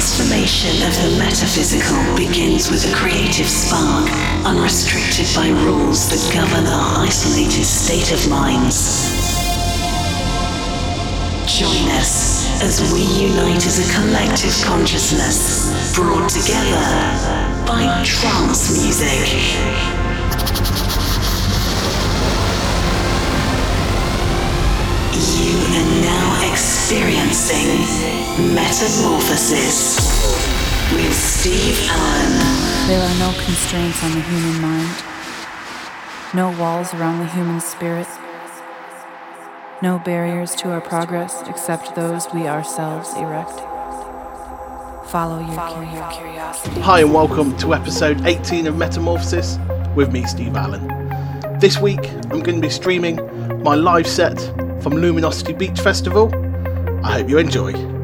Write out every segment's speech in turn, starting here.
transformation of the metaphysical begins with a creative spark, unrestricted by rules that govern our isolated state of minds. Join us as we unite as a collective consciousness, brought together by trance music. You are now experiencing Metamorphosis with Steve Allen. There are no constraints on the human mind, no walls around the human spirit, no barriers to our progress except those we ourselves erect. Follow your, Follow your curiosity. Hi, and welcome to episode 18 of Metamorphosis with me, Steve Allen. This week, I'm going to be streaming my live set from Luminosity Beach Festival. I hope you enjoy.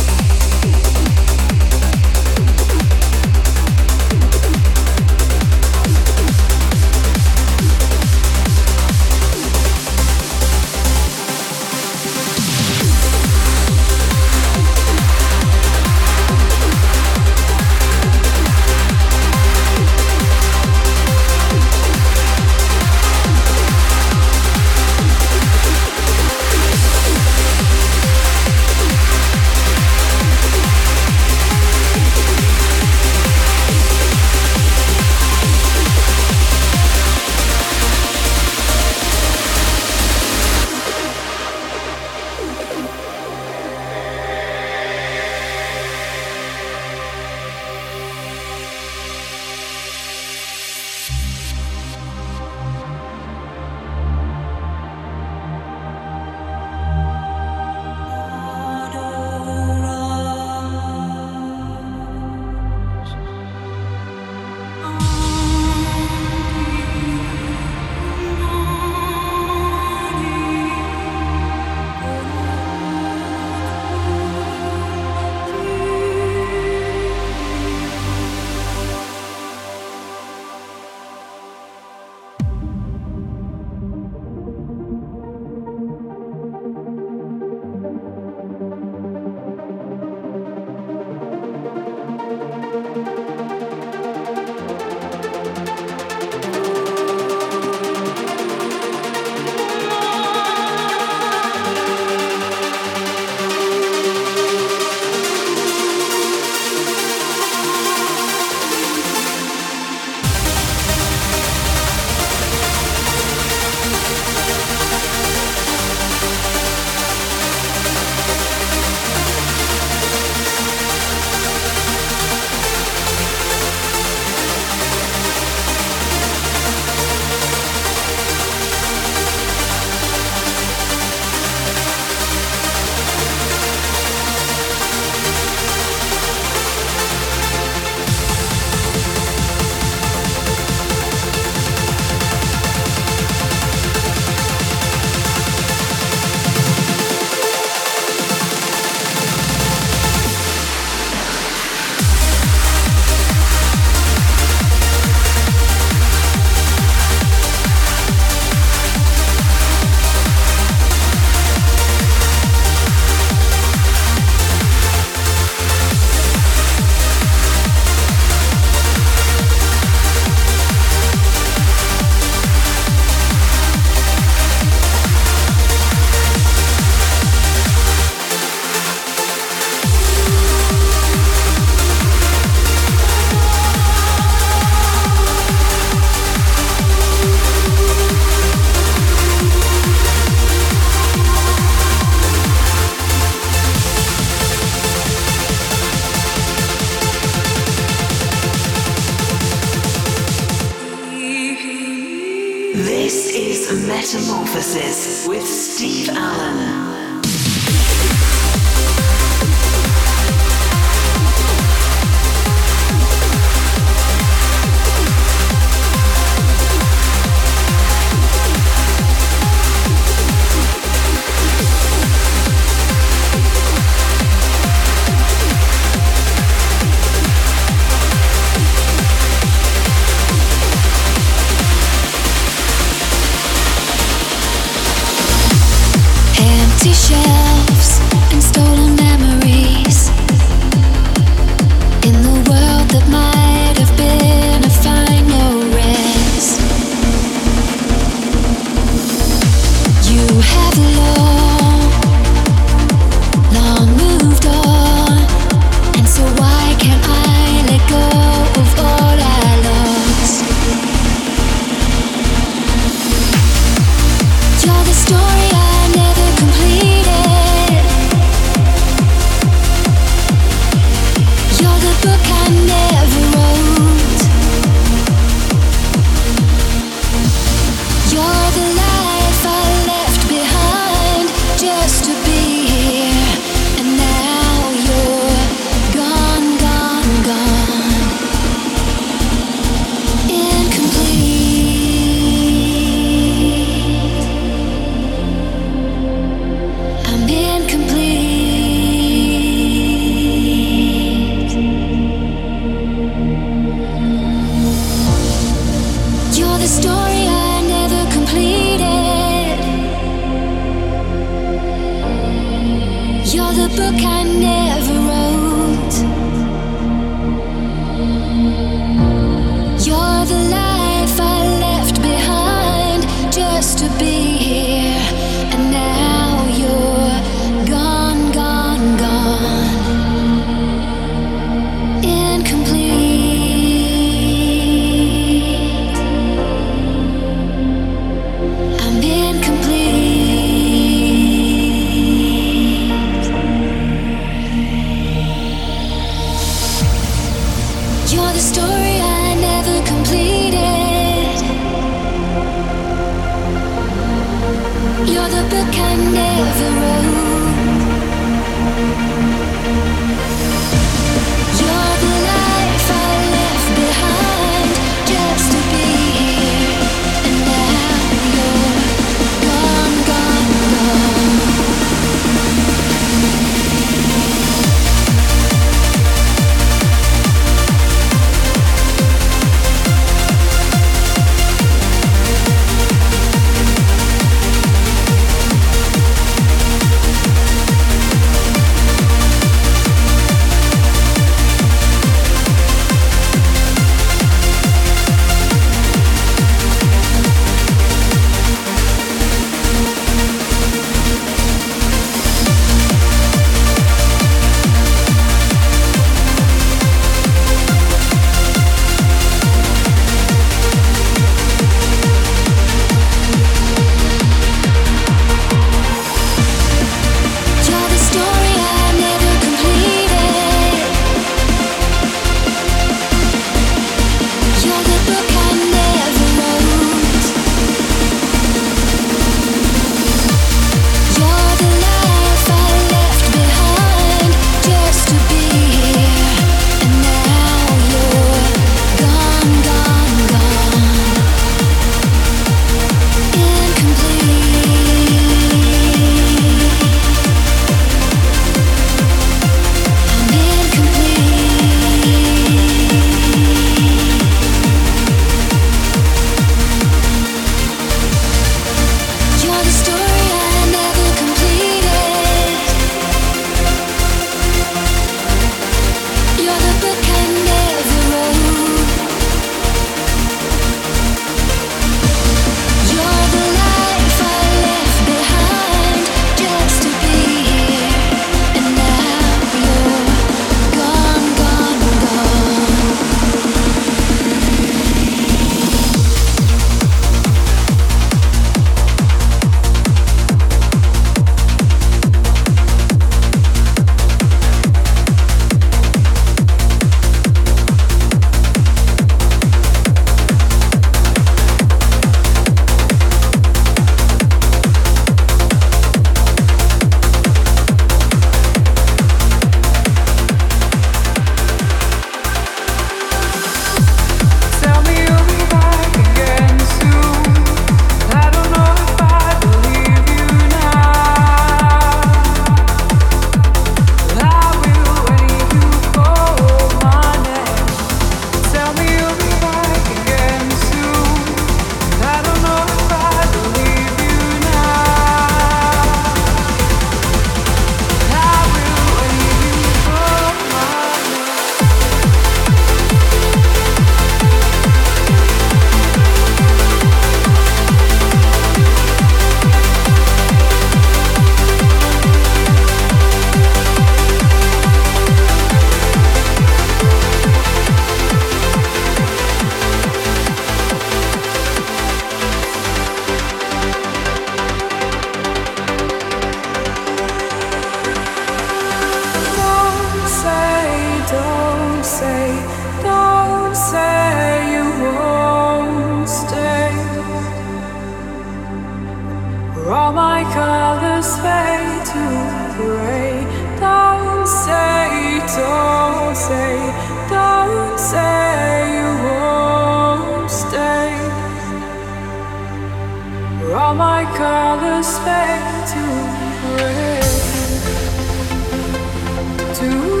to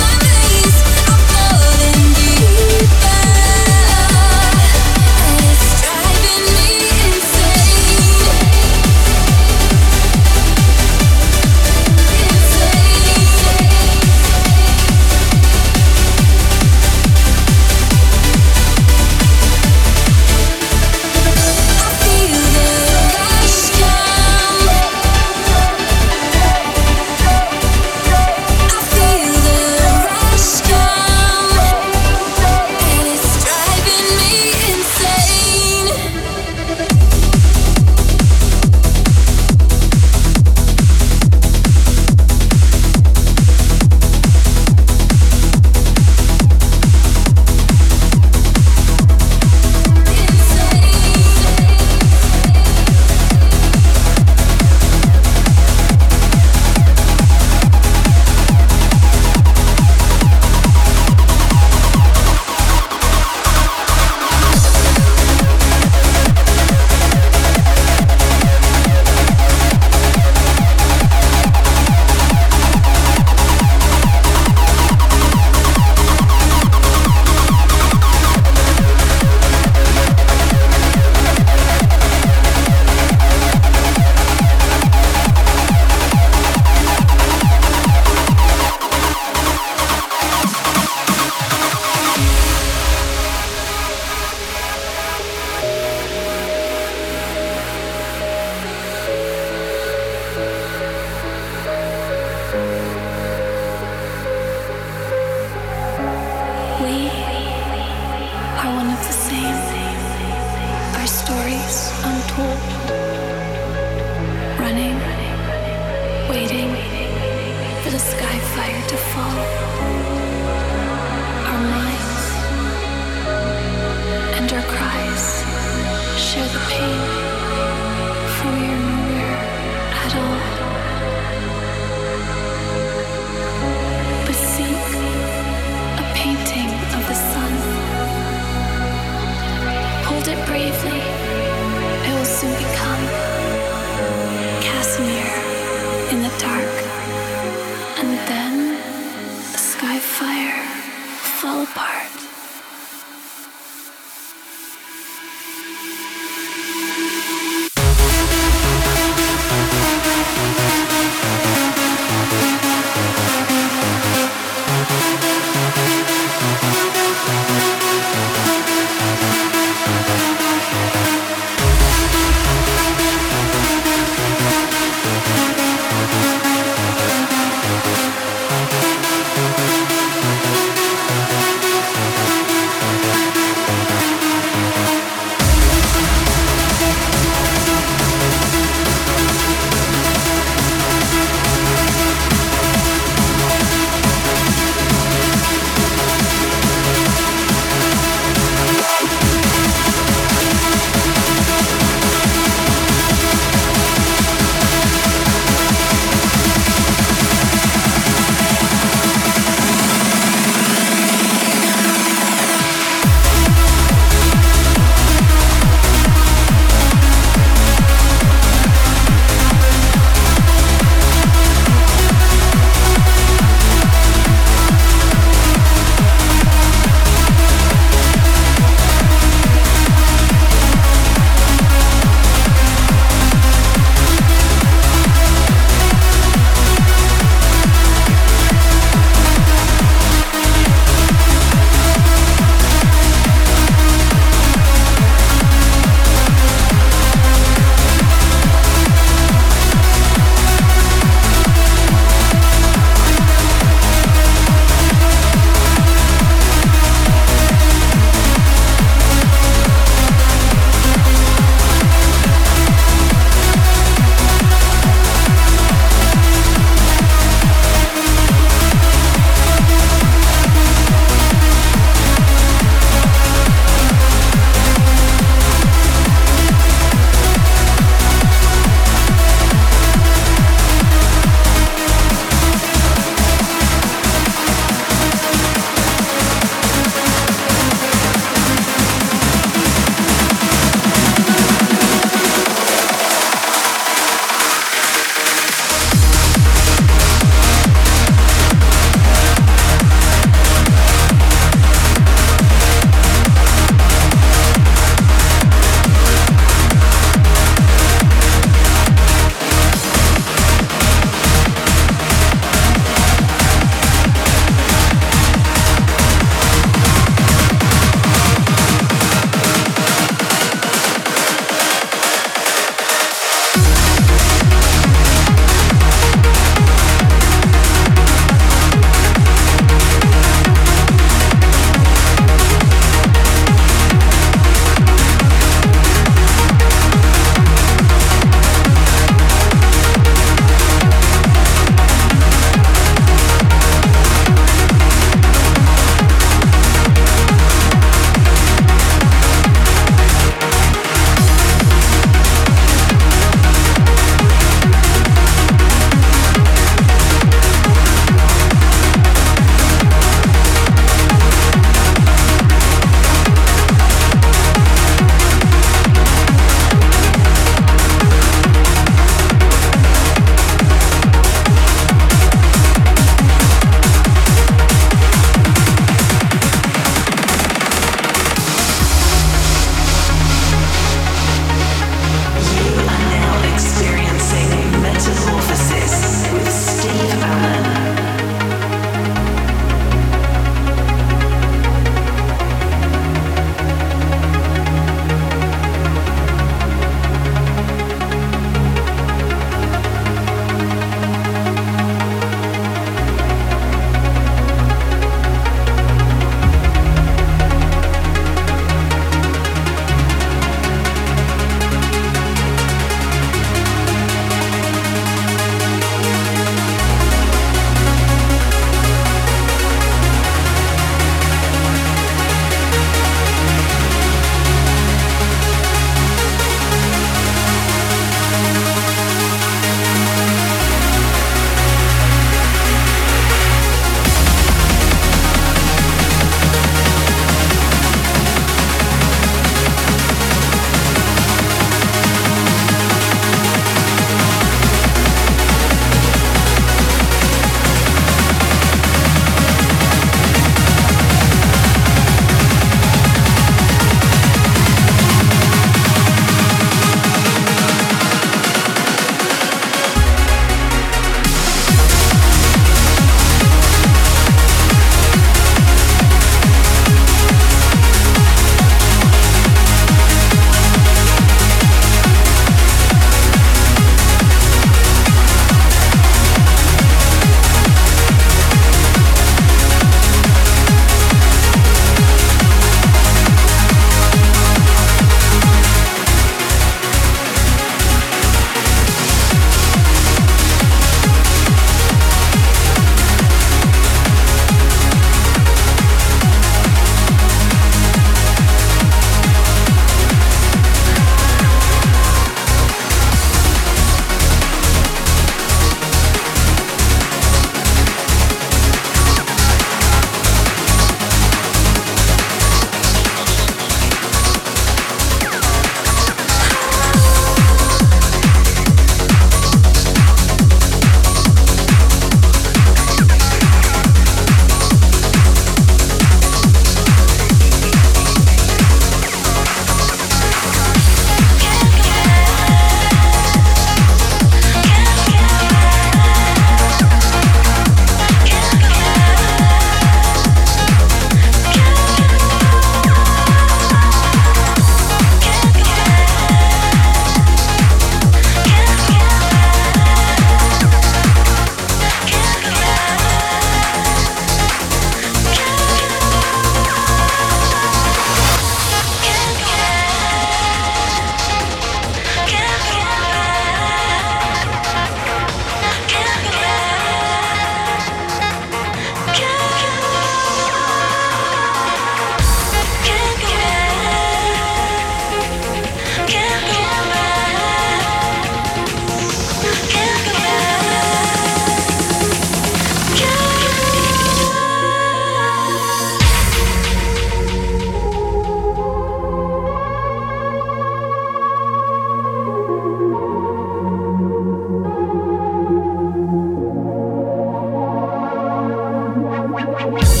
Bye.